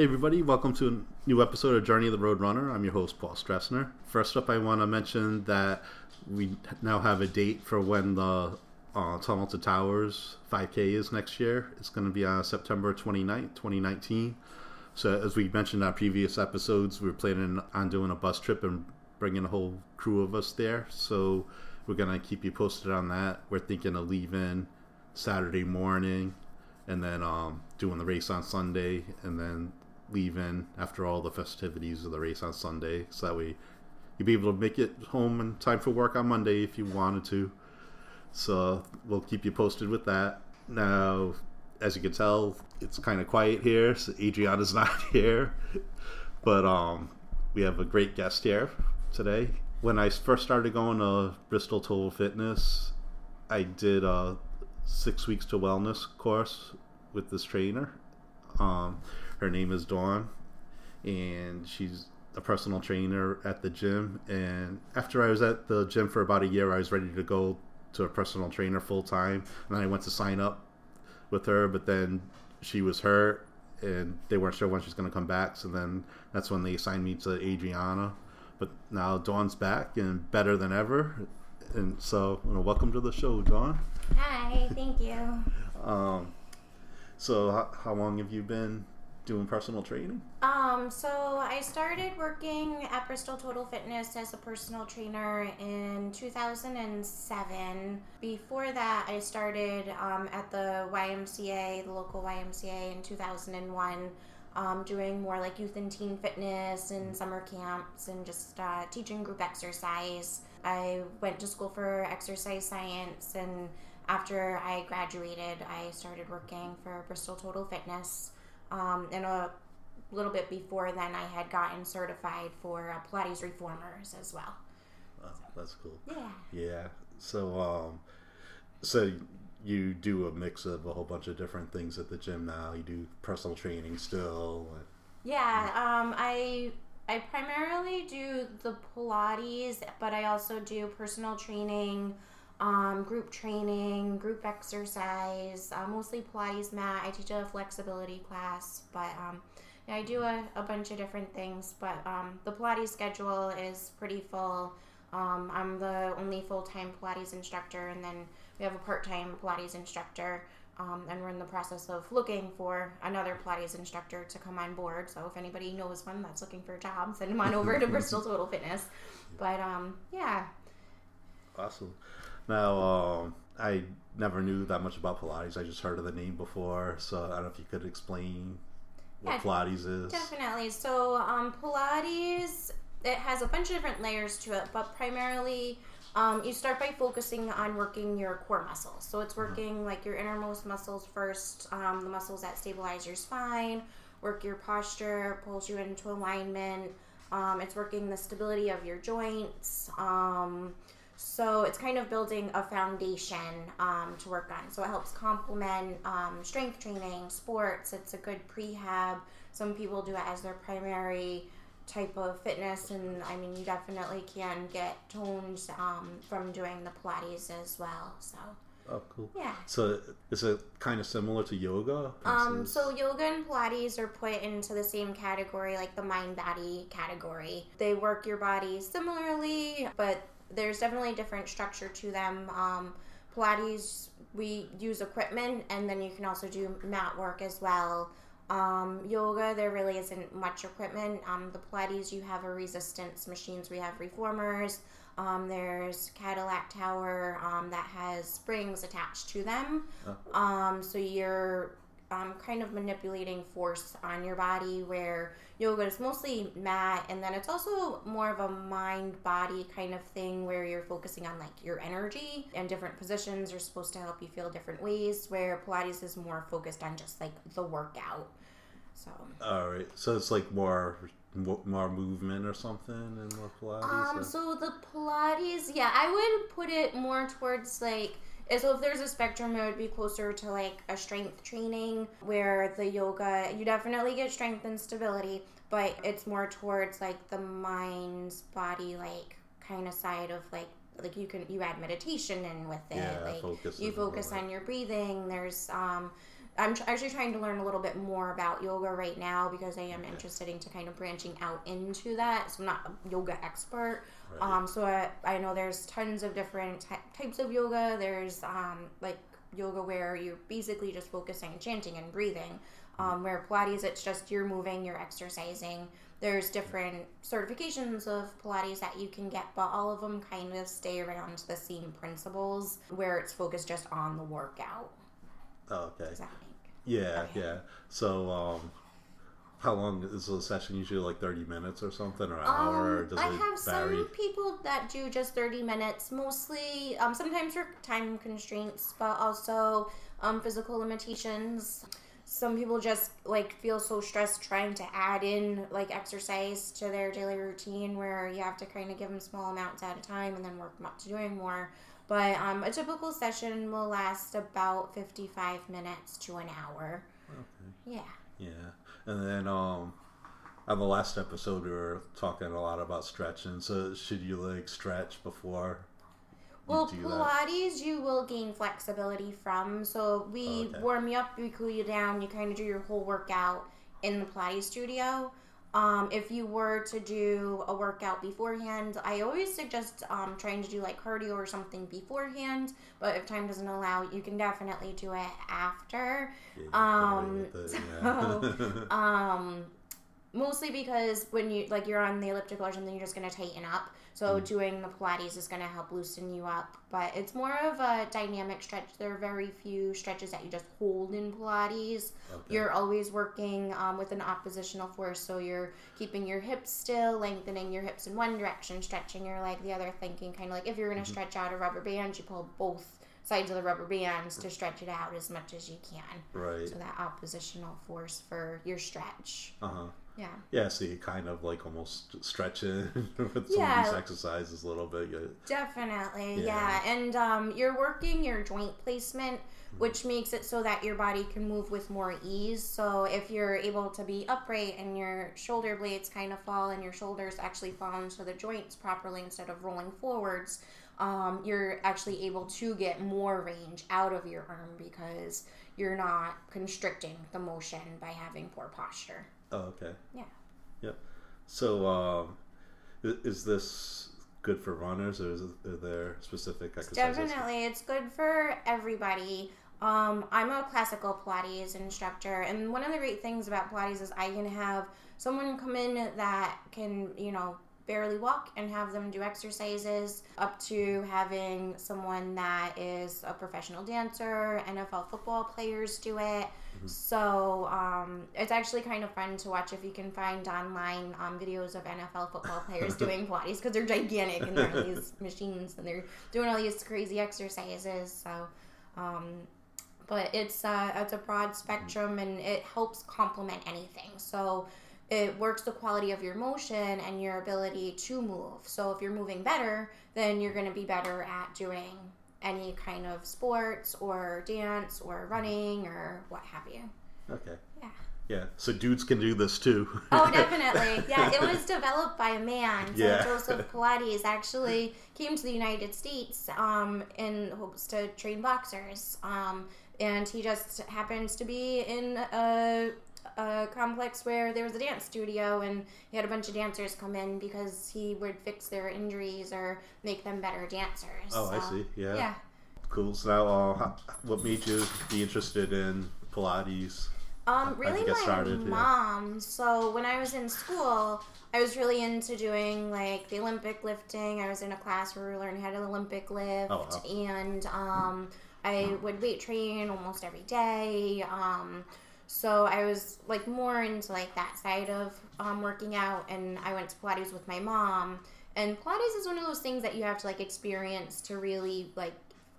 Hey everybody, welcome to a new episode of Journey of the Road Runner. I'm your host Paul Stressner. First up, I want to mention that we now have a date for when the uh, Tunnel to Towers 5K is next year. It's going to be on September 29th, 2019. So as we mentioned in our previous episodes, we're planning on doing a bus trip and bringing a whole crew of us there. So we're going to keep you posted on that. We're thinking of leaving Saturday morning and then um, doing the race on Sunday, and then leaving after all the festivities of the race on Sunday, so that way you'll be able to make it home in time for work on Monday if you wanted to. So we'll keep you posted with that. Now, as you can tell, it's kind of quiet here. So Adriana's not here, but um, we have a great guest here today. When I first started going to Bristol Total Fitness, I did a six weeks to wellness course with this trainer. Um, her name is Dawn, and she's a personal trainer at the gym. And after I was at the gym for about a year, I was ready to go to a personal trainer full time. And then I went to sign up with her, but then she was hurt, and they weren't sure when she's going to come back. So then that's when they assigned me to Adriana. But now Dawn's back and better than ever. And so, you know, welcome to the show, Dawn. Hi, thank you. Um, so, how, how long have you been doing personal training? Um, so I started working at Bristol Total Fitness as a personal trainer in 2007. Before that, I started um, at the YMCA, the local YMCA, in 2001. Um, doing more like youth and teen fitness and summer camps and just uh, teaching group exercise. I went to school for exercise science and after I graduated, I started working for Bristol Total Fitness. Um, and a little bit before then, I had gotten certified for uh, Pilates reformers as well. Oh, that's cool. Yeah. Yeah. So, um, so you do a mix of a whole bunch of different things at the gym now. You do personal training still. Yeah. Um, I I primarily do the Pilates, but I also do personal training um, group training, group exercise, uh, mostly Pilates mat. I teach a flexibility class, but um, yeah, I do a, a, bunch of different things. But um, the Pilates schedule is pretty full. Um, I'm the only full time Pilates instructor, and then we have a part time Pilates instructor. Um, and we're in the process of looking for another Pilates instructor to come on board. So if anybody knows one that's looking for a job, send them on over to Bristol Total Fitness. But um, yeah. Awesome. Now, um, I never knew that much about Pilates. I just heard of the name before, so I don't know if you could explain what yeah, Pilates is. Definitely. So, um, Pilates it has a bunch of different layers to it, but primarily um, you start by focusing on working your core muscles. So it's mm-hmm. working mm-hmm. like your innermost muscles first, um, the muscles that stabilize your spine, work your posture, pulls you into alignment. Um, it's working the stability of your joints. So it's kind of building a foundation um, to work on. So it helps complement um, strength training, sports. It's a good prehab. Some people do it as their primary type of fitness, and I mean, you definitely can get toned um, from doing the Pilates as well. So. Oh, cool. Yeah. So is it kind of similar to yoga? Um, so yoga and Pilates are put into the same category, like the mind body category. They work your body similarly, but there's definitely a different structure to them. Um, Pilates, we use equipment, and then you can also do mat work as well. Um, yoga, there really isn't much equipment. Um, the Pilates, you have a resistance machines. We have reformers. Um, there's Cadillac Tower um, that has springs attached to them. Oh. Um, so you're um, kind of manipulating force on your body where yoga is mostly mat and then it's also more of a mind body kind of thing where you're focusing on like your energy and different positions are supposed to help you feel different ways where pilates is more focused on just like the workout so all right so it's like more more movement or something in the pilates um or? so the pilates yeah i would put it more towards like so if there's a spectrum, it would be closer to like a strength training where the yoga, you definitely get strength and stability, but it's more towards like the mind's body, like kind of side of like like you can you add meditation in with it yeah, like focus you focus on your breathing there's um I'm actually trying to learn a little bit more about yoga right now because I am interested into kind of branching out into that. So I'm not a yoga expert. Right. Um, so I, I know there's tons of different ty- types of yoga. There's um, like yoga where you're basically just focusing, and chanting, and breathing. Um, where Pilates, it's just you're moving, you're exercising. There's different certifications of Pilates that you can get, but all of them kind of stay around the same principles where it's focused just on the workout. Oh, okay. Make Yeah, Okay. yeah. So, um, how long is a session? Usually like thirty minutes or something, or an Um, hour? Or does I it have vary? some people that do just 30 minutes, mostly, um, sometimes for time constraints, but also um, physical limitations. Some people just like feel so stressed trying to add in like exercise to their daily routine where you have to kind of give them small amounts at a time and then work them up to doing more. But um, a typical session will last about 55 minutes to an hour. Okay. Yeah. Yeah, and then um, on the last episode we were talking a lot about stretching. So should you like stretch before? Well, do that? Pilates you will gain flexibility from. So we Okay. warm you up, we cool you down, you kind of do your whole workout in the Pilates studio. Um, if you were to do a workout beforehand, I always suggest um, trying to do like cardio or something beforehand. But if time doesn't allow, you can definitely do it after. Yeah, Um, so. Um, mostly because when you like you're on the elliptical or something, you're just gonna tighten up. So Mm. doing the Pilates is gonna help loosen you up. But it's more of a dynamic stretch. There are very few stretches that you just hold in Pilates. Okay. You're always working um, with an oppositional force, so you're keeping your hips still, lengthening your hips in one direction, stretching your leg the other, thinking kind of like if you're going to stretch out a rubber band, you pull both sides of the rubber bands to stretch it out as much as you can. right. So that oppositional force for your stretch. Uh huh. Yeah. Yeah, so you kind of like almost stretch it with some Yeah. of these exercises a little bit. You- Definitely, Yeah. yeah. And um, you're working your joint placement, which makes it so that your body can move with more ease. So if you're able to be upright and your shoulder blades kind of fall and your shoulders actually fall into the joints properly instead of rolling forwards, um, you're actually able to get more range out of your arm because you're not constricting the motion by having poor posture. Oh, okay. Yeah. Yep. So, um, is this good for runners, or is it, are there specific exercises? Definitely, it's good for everybody. Um, I'm a classical Pilates instructor, and one of the great things about Pilates is I can have someone come in that can, you know, barely walk and have them do exercises, up to having someone that is a professional dancer. NFL football players do it. So um, it's actually kind of fun to watch if you can find online um, videos of NFL football players doing Pilates because they're gigantic and they're on these machines and they're doing all these crazy exercises. So, um, but it's uh, it's a broad spectrum and it helps complement anything. So it works the quality of your motion and your ability to move. So if you're moving better, then you're going to be better at doing any kind of sports or dance or running or what have you. Okay. Yeah. Yeah. So dudes can do this too. Oh, definitely. Yeah, it was developed by a man. So Yeah. Joseph Pilates actually came to the United States um, in hopes to train boxers. Um, and he just happens to be in a, a complex where there was a dance studio, and he had a bunch of dancers come in because he would fix their injuries or make them better dancers. oh, I see. Yeah. Yeah. Cool. So now, uh, what made you be interested in Pilates? Um, really, my started? Yeah. mom. So when I was in school, I was really into doing like the Olympic lifting. I was in a class where we were learning how to Olympic lift, Oh, wow. and um, I would weight train almost every day. Um, so I was like more into like that side of um, working out, and I went to Pilates with my mom. And Pilates is one of those things that you have to like experience to really like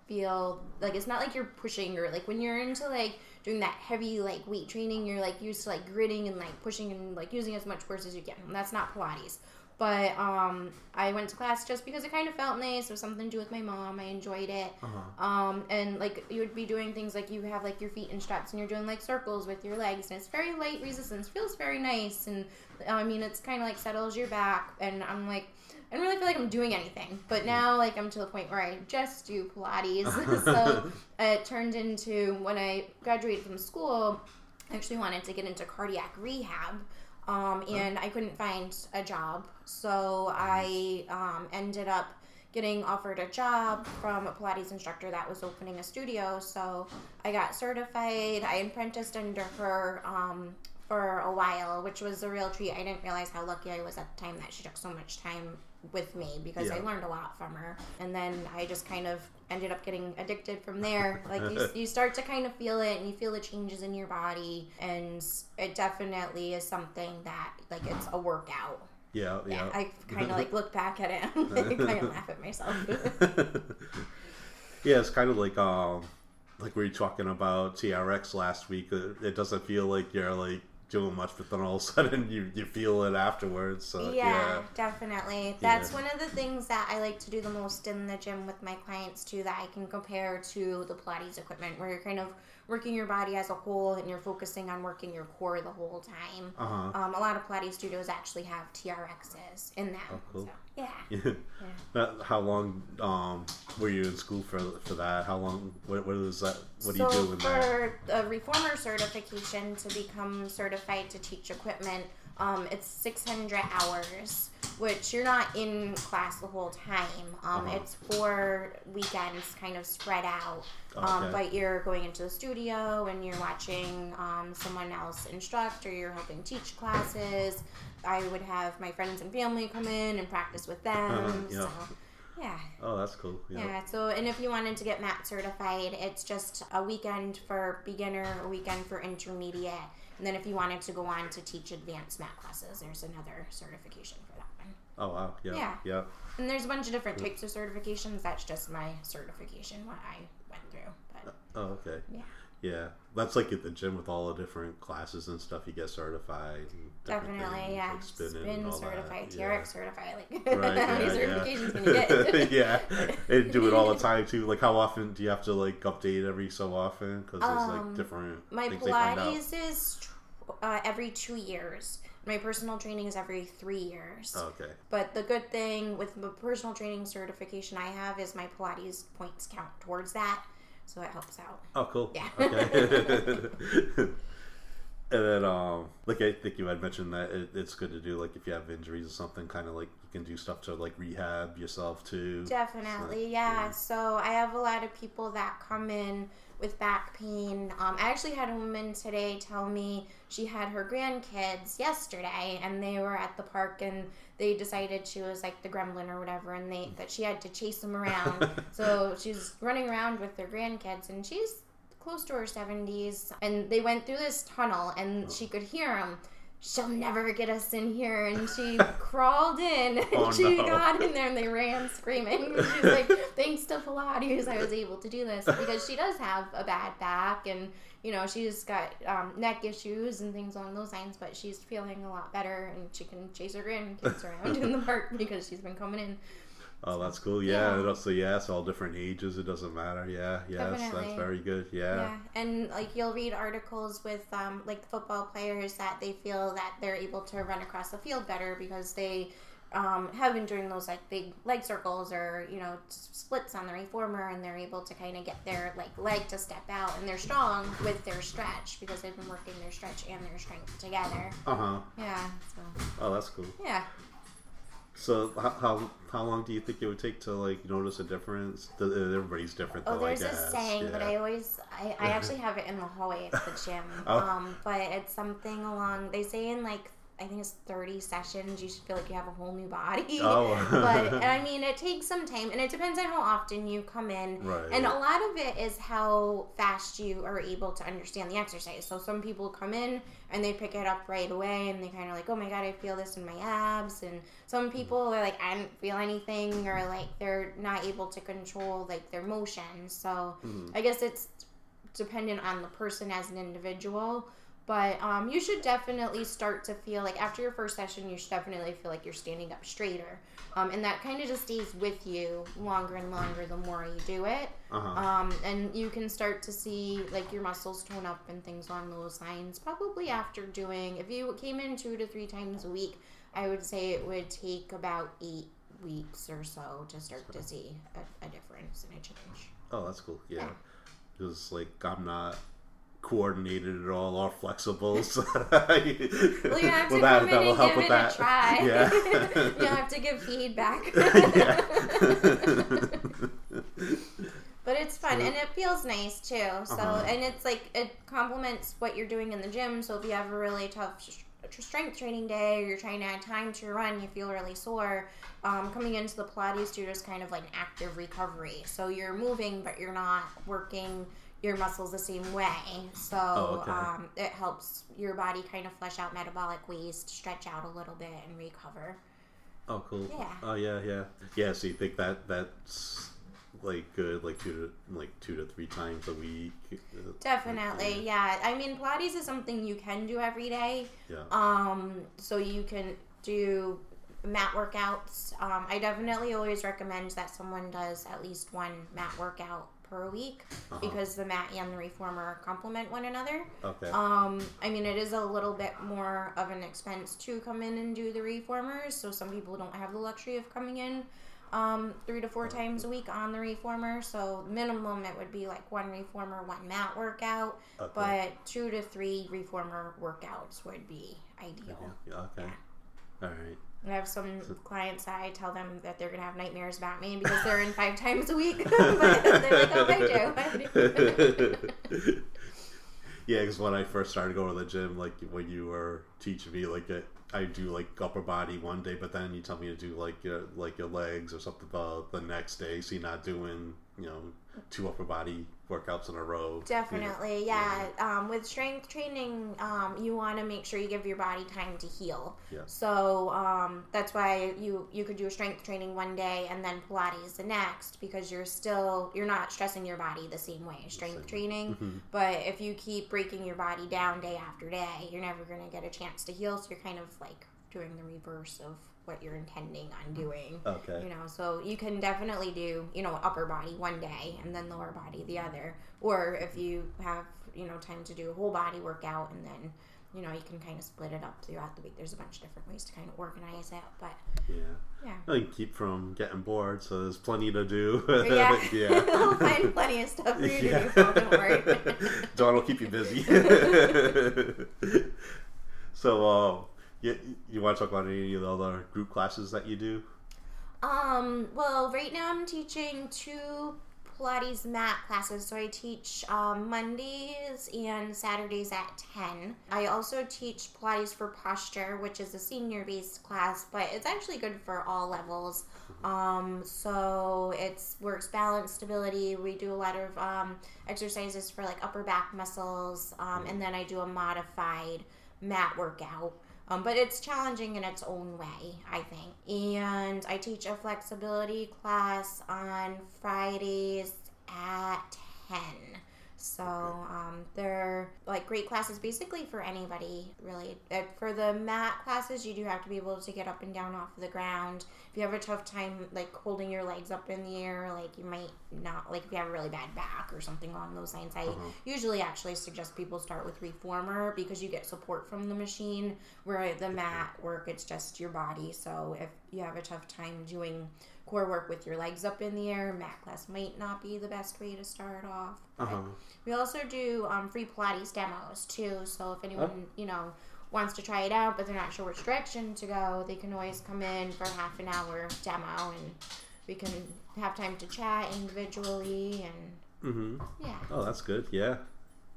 feel like it's not like you're pushing or like when you're into like doing that heavy like weight training you're like used to like gritting and like pushing and like using as much force as you can and that's not pilates But um, I went to class just because it kind of felt nice. It was something to do with my mom. I enjoyed it. Uh-huh. Um, and like you would be doing things like you have like your feet in straps and you're doing like circles with your legs and it's very light resistance. Feels very nice and I mean it's kind of like settles your back and I'm like I don't really feel like I'm doing anything. But now like I'm to the point where I just do Pilates. so it turned into when I graduated from school, I actually wanted to get into cardiac rehab. Um, and I couldn't find a job, so I um, ended up getting offered a job from a Pilates instructor that was opening a studio. So I got certified. I apprenticed under her um, for a while, which was a real treat. I didn't realize how lucky I was at the time that she took so much time with me because I learned a lot from her. And then I just kind of ended up getting addicted from there. Like you, you start to kind of feel it and you feel the changes in your body. And it definitely is something that, like, it's a workout. Yeah, Yeah, yeah. I kind of like look back at it and I kind of laugh at myself. yeah, it's kind of like um, like we were talking about TRX last week. It, it doesn't feel like you're like doing much, but then all of a sudden you, you feel it afterwards. So yeah, yeah, definitely. That's Yeah. one of the things that I like to do the most in the gym with my clients too. That I can compare to the Pilates equipment, where you're kind of working your body as a whole and you're focusing on working your core the whole time. uh huh. Um, a lot of Pilates studios actually have TRXs in them. Oh, cool. So, yeah. That- How long um, were you in school for for that? How long? What, what is that? What do you do in that? for the reformer certification to become certified to teach equipment, um, it's 600 hours, which you're not in class the whole time. Um, Uh-huh. It's four weekends, kind of spread out. Um, Okay. but you're going into the studio and you're watching um, someone else instruct, or you're helping teach classes. I would have my friends and family come in and practice with them. Uh-huh, yeah. So, yeah. Oh, that's cool. Yeah. Yeah, so and if you wanted to get MAT certified, it's just a weekend for beginner, a weekend for intermediate, and then if you wanted to go on to teach advanced MAT classes, there's another certification for that one. Oh wow. Yeah. Yeah. Yeah. And there's a bunch of different types of certifications. That's just my certification, what I went through. But Oh, okay. Yeah. Yeah, that's like at the gym with all the different classes and stuff. You get certified. And definitely, things, yeah. Like Spin all certified, that. TRX certified, like Right, how many yeah, yeah. certifications can you get? yeah, and do it all the time too. Like, how often do you have to like update every so often? Because there's Um, like different My things they find out. Pilates is uh, every two years. My personal training is every three years. Oh, okay. But the good thing with the personal training certification I have is my Pilates points count towards that, so it helps out. Oh, cool. Yeah. Okay. and then, um, like I think you had mentioned that it, it's good to do like if you have injuries or something, kind of like you can do stuff to like rehab yourself too. Definitely, So, yeah. yeah. So I have a lot of people that come in with back pain. Um, I actually had a woman today tell me she had her grandkids yesterday, and they were at the park, and they decided she was like the gremlin or whatever, and they that she had to chase them around. so she's running around with their grandkids, and she's close to her seventies, and they went through this tunnel, and she could hear them. She'll never get us in here, and she crawled in, and Oh, she no. got in there, and they ran screaming. She's like, "Thanks to Pilates, I was able to do this because she does have a bad back, and you know she's got um, neck issues and things along those lines. But she's feeling a lot better, and she can chase her grandkids around in the park because she's been coming in. Oh, that's cool. Yeah. Yeah. yeah, it's all different ages. It doesn't matter. Yeah. yes, That's, that's very good. Yeah. Yeah. and like you'll read articles with um, like football players that they feel that they're able to run across the field better because they um, have been doing those like big leg circles or you know splits on the reformer, and they're able to kind of get their like leg to step out, and they're strong with their stretch because they've been working their stretch and their strength together. Uh huh. Yeah, so Oh, that's cool. yeah. So, how, how how long do you think it would take to like notice a difference? Everybody's different. Oh, though, I there's a guess. saying, but I always, I, I actually have it in the hallway at the gym. Oh. Um, but it's something along, they say in like, I think it's 30 sessions, you should feel like you have a whole new body. Oh. but, and I mean, it takes some time, and it depends on how often you come in. Right. And a lot of it is how fast you are able to understand the exercise. So some people come in and they pick it up right away, and they kind of like, oh my god, I feel this in my abs. And some people are like, I didn't feel anything, or like they're not able to control like their motion. So Mhm. I guess it's dependent on the person as an individual. But um, you should definitely start to feel like after your first session, you should definitely feel like you're standing up straighter. Um, and that kind of just stays with you longer and longer the more you do it. Uh-huh. Um, and you can start to see like your muscles tone up and things along those lines. Probably after doing, if you came in two to three times a week, I would say it would take about eight weeks or so to start to see a, a difference and a change. Oh, that's cool. Yeah. Yeah. Because, like, I'm not coordinated at all or flexible. So Well, you have to Well, that- that'll and help give with it that. a try. Yeah. you have to give feedback. But it's fun and it feels nice too. So Uh-huh. and it's like it complements what you're doing in the gym. So if you have a really tough strength training day or you're trying to add time to your run, you feel really sore. Um, coming into the Pilates studio is kind of like an active recovery. So you're moving, but you're not working your muscles the same way. So Oh, okay. um, it helps your body kind of flush out metabolic waste, stretch out a little bit, and recover. oh, cool. Yeah. Oh, yeah, yeah. Yeah, so you think that that's, like, good, like, two to, like, two to three times a week? Definitely, yeah. I mean, Pilates is something you can do every day. Yeah. Um, so you can do mat workouts. Um, I definitely always recommend that someone does at least one mat workout per week Uh-huh. because the mat and the reformer complement one another. Okay. Um, I mean, it is a little bit more of an expense to come in and do the reformers, so some people don't have the luxury of coming in um, three to four times a week on the reformer. So minimum, it would be like one reformer, one mat workout, Okay. but two to three reformer workouts would be ideal. Yeah, okay. All right. I have some clients that I tell them that they're gonna have nightmares about me because they're in five times a week. but they're like, oh, yeah, because when I first started going to the gym, like when you were teaching me, like I do like upper body one day, but then you tell me to do like your like your legs or something the the next day, so you're not doing you know two upper body workouts in a row. Definitely, yeah. Um, with strength training, um, you want to make sure you give your body time to heal. Yeah. So um, that's why you you could do a strength training one day and then Pilates the next because you're still you're not stressing your body the same way strength training. Mhm. But if you keep breaking your body down day after day, you're never gonna get a chance to heal. So you're kind of like doing the reverse of what you're intending on doing. Okay. You know, so you can definitely do, you know, upper body one day and then lower body the other. Or if you have, you know, time to do a whole body workout and then, you know, you can kind of split it up throughout the week. There's a bunch of different ways to kind of organize it. But Yeah. yeah. I can keep from getting bored, so there's plenty to do. Yeah. yeah. we'll find plenty of stuff for you to Yeah. do. so Don't worry. Dawn will keep you busy. so, uh, you, you want to talk about any of the other group classes that you do? Um, well, right now I'm teaching two Pilates mat classes. So I teach um, Mondays and Saturdays at 10. I also teach Pilates for Posture, which is a senior based class, but it's actually good for all levels. Um, so it's works balance stability. We do a lot of um, exercises for like upper back muscles, um, and then I do a modified mat workout. Um, but it's challenging in its own way, I think. And I teach a flexibility class on Fridays at 10. So um, they're like great classes basically for anybody, really. Uh, for the mat classes, you do have to be able to get up and down off the ground. If you have a tough time like holding your legs up in the air, like you might not, like if you have a really bad back or something along those lines, I Uh-huh. usually actually suggest people start with reformer because you get support from the machine. Where the mat work, it's just your body. So if you have a tough time doing core work with your legs up in the air, mat class might not be the best way to start off. Uh But huh. we also do um, free Pilates demos too. So if anyone you know wants to try it out, but they're not sure which direction to go, they can always come in for half an hour demo, and we can have time to chat individually. And Mm-hmm. yeah, Oh, that's good. Yeah.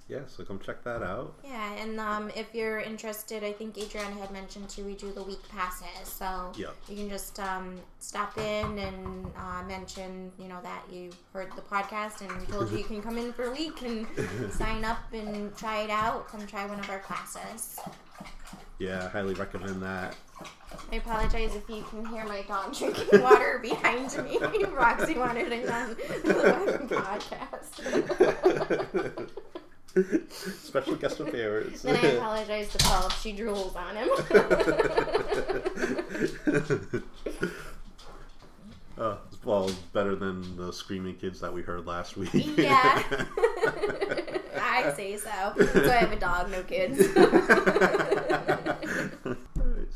Yeah. So come check that out. yeah. And um, if you're interested, I think Adriana had mentioned too. We do the week passes, so Yeah. you can just um, stop in and uh, mention, you know, that you heard the podcast and we told you you can come in for a week and sign up and try it out. Come try one of our classes. Yeah, I highly recommend that. I apologize if you can hear my dog drinking water behind me. Roxy wanted it on the podcast. Special guest appearance. Then I apologize to Paul if she drools on him. uh, well, better than the screaming kids that we heard last week. yeah. I say so. So I have a dog, no kids.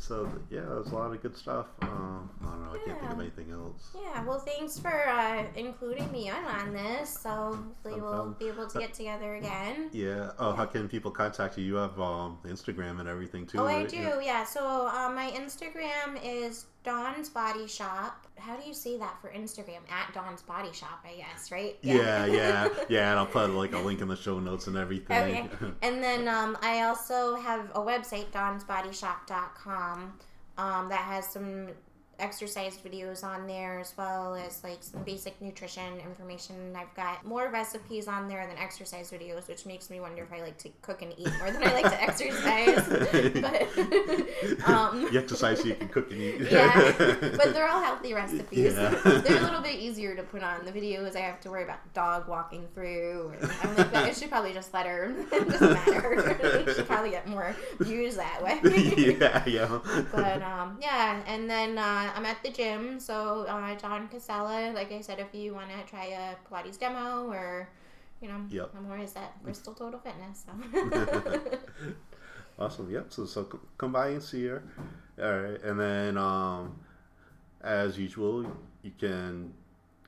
So yeah, there's a lot of good stuff. Um, I don't know. I can't think of anything else. yeah, well, thanks for uh, including me on, on this. So hopefully No we'll problem. be able to get together again. Yeah. Oh, how can people contact you? You have um, Instagram and everything too. Oh, I do, Yeah. yeah. So uh, my Instagram is Dawn's Body Shop. How do you say that for Instagram? At Dawn's Body Shop, I guess, right? Yeah, yeah, yeah, and I'll put like a link in the show notes and everything. Okay. And then um, I also have a website, dawnsbodyshop.com, um, that has some exercise videos on there as well as like some basic nutrition information. I've got more recipes on there than exercise videos, which makes me wonder if I like to cook and eat more than I like to exercise. but um, you exercise so you can cook and eat. yeah, but they're all healthy recipes. Yeah. they're a little bit easier to put on. The videos I have to worry about dog walking through. I'm like, I should probably just let her. it doesn't matter. she should probably get more views that way. yeah, yeah. But um, yeah, and then uh, I'm at the gym. So uh, Dawn Casella, like I said, if you want to try a Pilates demo or you know, Yep. I'm always at Bristol Total Fitness. So. Awesome. Yep. So so come by and see her. All right, and then um, as usual, you can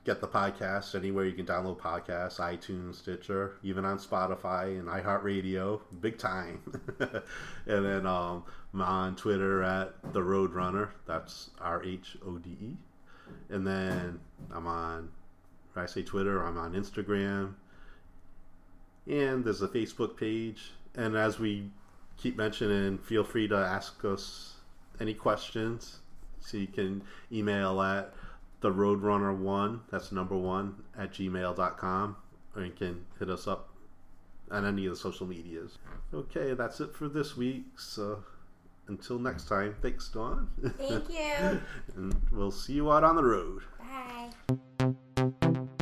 get the podcast anywhere you can download podcasts: iTunes, Stitcher, even on Spotify and iHeartRadio. Big time. and then um, I'm on Twitter at the RhodeRunner. That's R H O D E. And then I'm on. I say Twitter, I'm on Instagram. And there's a Facebook page. And as we keep mentioning, feel free to ask us any questions. So you can email at the RhodeRunner1, that's number one, at gmail.com. Or you can hit us up on any of the social medias. Okay, that's it for this week. So until next time, thanks, Dawn. Thank you. and we'll see you out on the road. Bye.